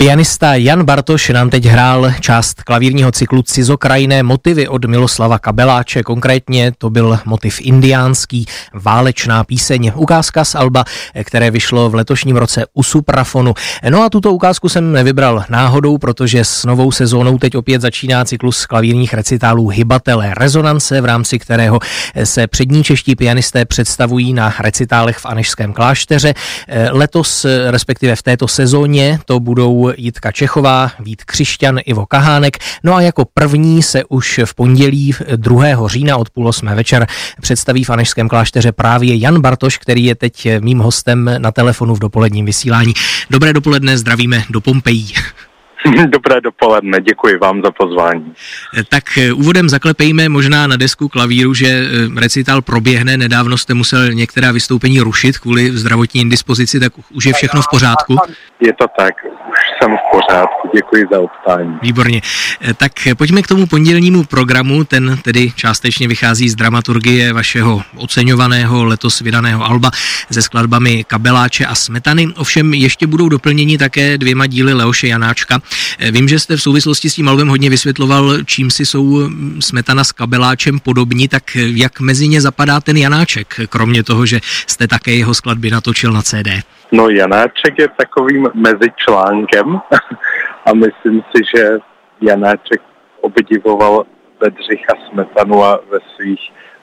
Pianista Jan Bartoš nám teď hrál část klavírního cyklu Cizokrajné motivy od Miloslava Kabeláče, konkrétně to byl motiv indiánský, válečná píseň, ukázka z Alba, které vyšlo v letošním roce u Suprafonu. No a tuto ukázku jsem nevybral náhodou, protože s novou sezónou teď opět začíná cyklus klavírních recitálů Hybatele Rezonance, v rámci kterého se přední čeští pianisté představují na recitálech v Anešském klášteře. Letos, respektive v této sezóně, to budou Jitka Čechová, Vít Křišťan, Ivo Kahánek. No a jako první se už v pondělí 2. října od půl osmé večer představí v Anešském klášteře právě Jan Bartoš, který je teď mým hostem na telefonu v dopoledním vysílání. Dobré dopoledne, zdravíme do Pompejí. Dobré dopoledne, děkuji vám za pozvání. Tak eh, úvodem zaklepejme možná na desku klavíru, že eh, recital proběhne. Nedávno jste musel některá vystoupení rušit kvůli zdravotní indispozici, tak už je všechno v pořádku? Je to tak, už jsem v pořádku, děkuji za obstání. Výborně. Eh, tak pojďme k tomu pondělnímu programu, ten tedy částečně vychází z dramaturgie vašeho oceňovaného letos vydaného alba se skladbami Kabeláče a Smetany. Ovšem ještě budou doplněni také dvěma díly Leoše Janáčka. Eh, vím, že jste v souvislosti s tím albem hodně vysvětloval, čím si jsou hm, Smetana s Kabeláčem podobní, tak eh, jak mezi ně zapadá ten Janáček, kromě toho, že jste také jeho skladby natočil na CD? No Janáček je takovým mezičlánkem a myslím si, že Janáček obdivoval Bedřicha Smetanu a ve svých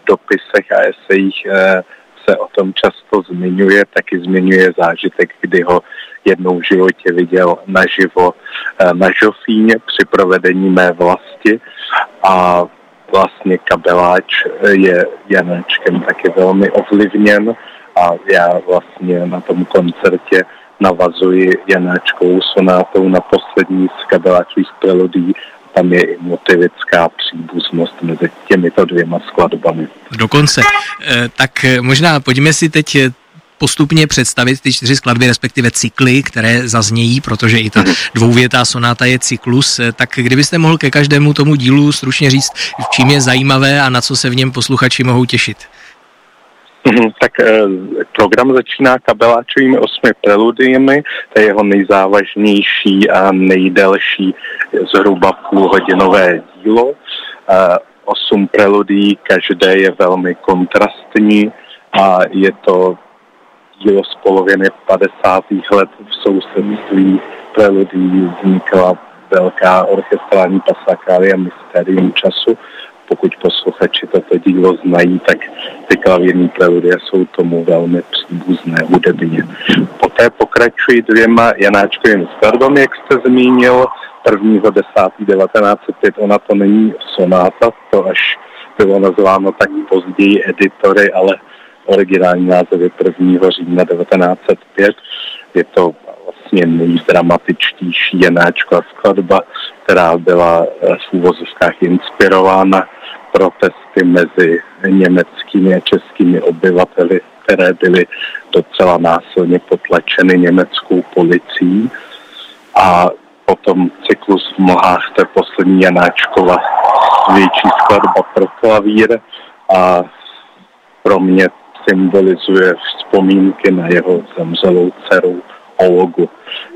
dopisech a esejích eh, se o tom často zmiňuje, taky zmiňuje zážitek, kdy ho jednou v životě viděl naživo na Žofíně při provedení mé vlasti a vlastně kabeláč je Janáčkem taky velmi ovlivněn a já vlastně na tom koncertě navazuji Janáčkou sonátou na poslední z kabeláčových prelodí tam je i motivická příbuznost mezi těmito dvěma skladbami. Dokonce. Eh, tak eh, možná pojďme si teď eh, postupně představit ty čtyři skladby, respektive cykly, které zaznějí, protože i ta dvouvětá sonáta je cyklus. Tak kdybyste mohl ke každému tomu dílu stručně říct, čím je zajímavé a na co se v něm posluchači mohou těšit? Mhm, tak eh, program začíná kabeláčovými osmi preludiemi, to je jeho nejzávažnější a nejdelší zhruba půlhodinové dílo. Eh, osm preludí, každé je velmi kontrastní a je to dílo z poloviny 50. let v sousedství preludí vznikla velká orchestrální pasakália Mysterium času pokud posluchači toto dílo znají, tak ty klavírní preludie jsou tomu velmi příbuzné hudebně. Poté pokračují dvěma Janáčkovými skladbami, jak jste zmínil, prvního 10. 1905, ona to není sonáta, to až bylo nazváno tak později editory, ale originální název je 1. října 1905. Je to vlastně nejdramatičtější Janáčková skladba, která byla v úvozovkách inspirována protesty mezi německými a českými obyvateli, které byly docela násilně potlačeny německou policií. A potom cyklus v mlhách, to je poslední Janáčkova větší skladba pro klavír a pro mě symbolizuje vzpomínky na jeho zemřelou dceru Ologu.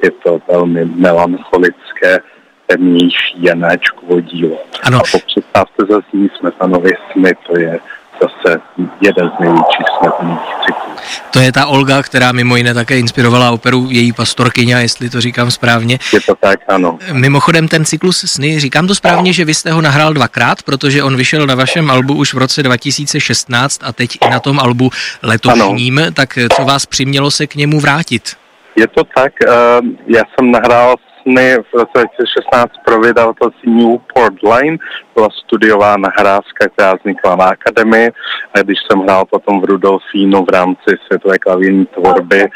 Je to velmi melancholické temnější Janáčkovo dílo. Ano. A po přestávce zazní Smetanově sny, to je zase jeden z největších smetanových cyklů. To je ta Olga, která mimo jiné také inspirovala operu její pastorkyně, jestli to říkám správně. Je to tak, ano. Mimochodem ten cyklus sny, říkám to správně, že vy jste ho nahrál dvakrát, protože on vyšel na vašem albu už v roce 2016 a teď i na tom albu letošním, ano. tak co vás přimělo se k němu vrátit? Je to tak, uh, já jsem nahrál sny v roce 2016 pro vydavatelství Newport Line. Byla studiová nahrávka, která vznikla na akademii. A když jsem hrál potom v Rudolfínu v rámci světové klavírní tvorby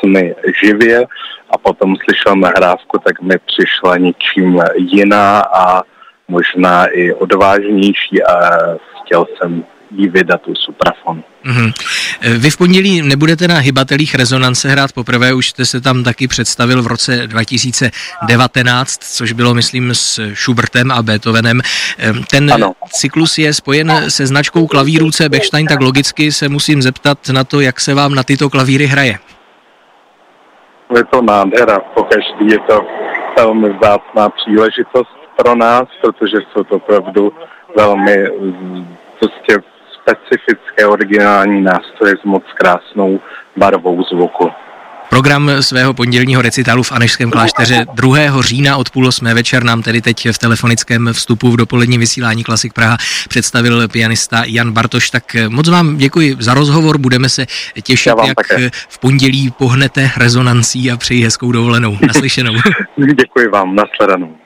sny živě a potom slyšel nahrávku, tak mi přišla ničím jiná a možná i odvážnější a chtěl jsem jí vydat tu suprafon. Mm-hmm. Vy v pondělí nebudete na hybatelích rezonance hrát poprvé, už jste se tam taky představil v roce 2019, což bylo, myslím, s Schubertem a Beethovenem. Ehm, ten ano. cyklus je spojen se značkou klavíru C. Bechstein, tak logicky se musím zeptat na to, jak se vám na tyto klavíry hraje. Je to nádhera, po každý je to velmi vzácná příležitost pro nás, protože jsou to opravdu velmi prostě specifické originální nástroje s moc krásnou barvou zvuku. Program svého pondělního recitálu v Anešském klášteře 2. října od půl osmé večer nám tedy teď v telefonickém vstupu v dopolední vysílání Klasik Praha představil pianista Jan Bartoš. Tak moc vám děkuji za rozhovor, budeme se těšit, jak také. v pondělí pohnete rezonancí a přeji hezkou dovolenou. Naslyšenou. děkuji vám, nasledanou.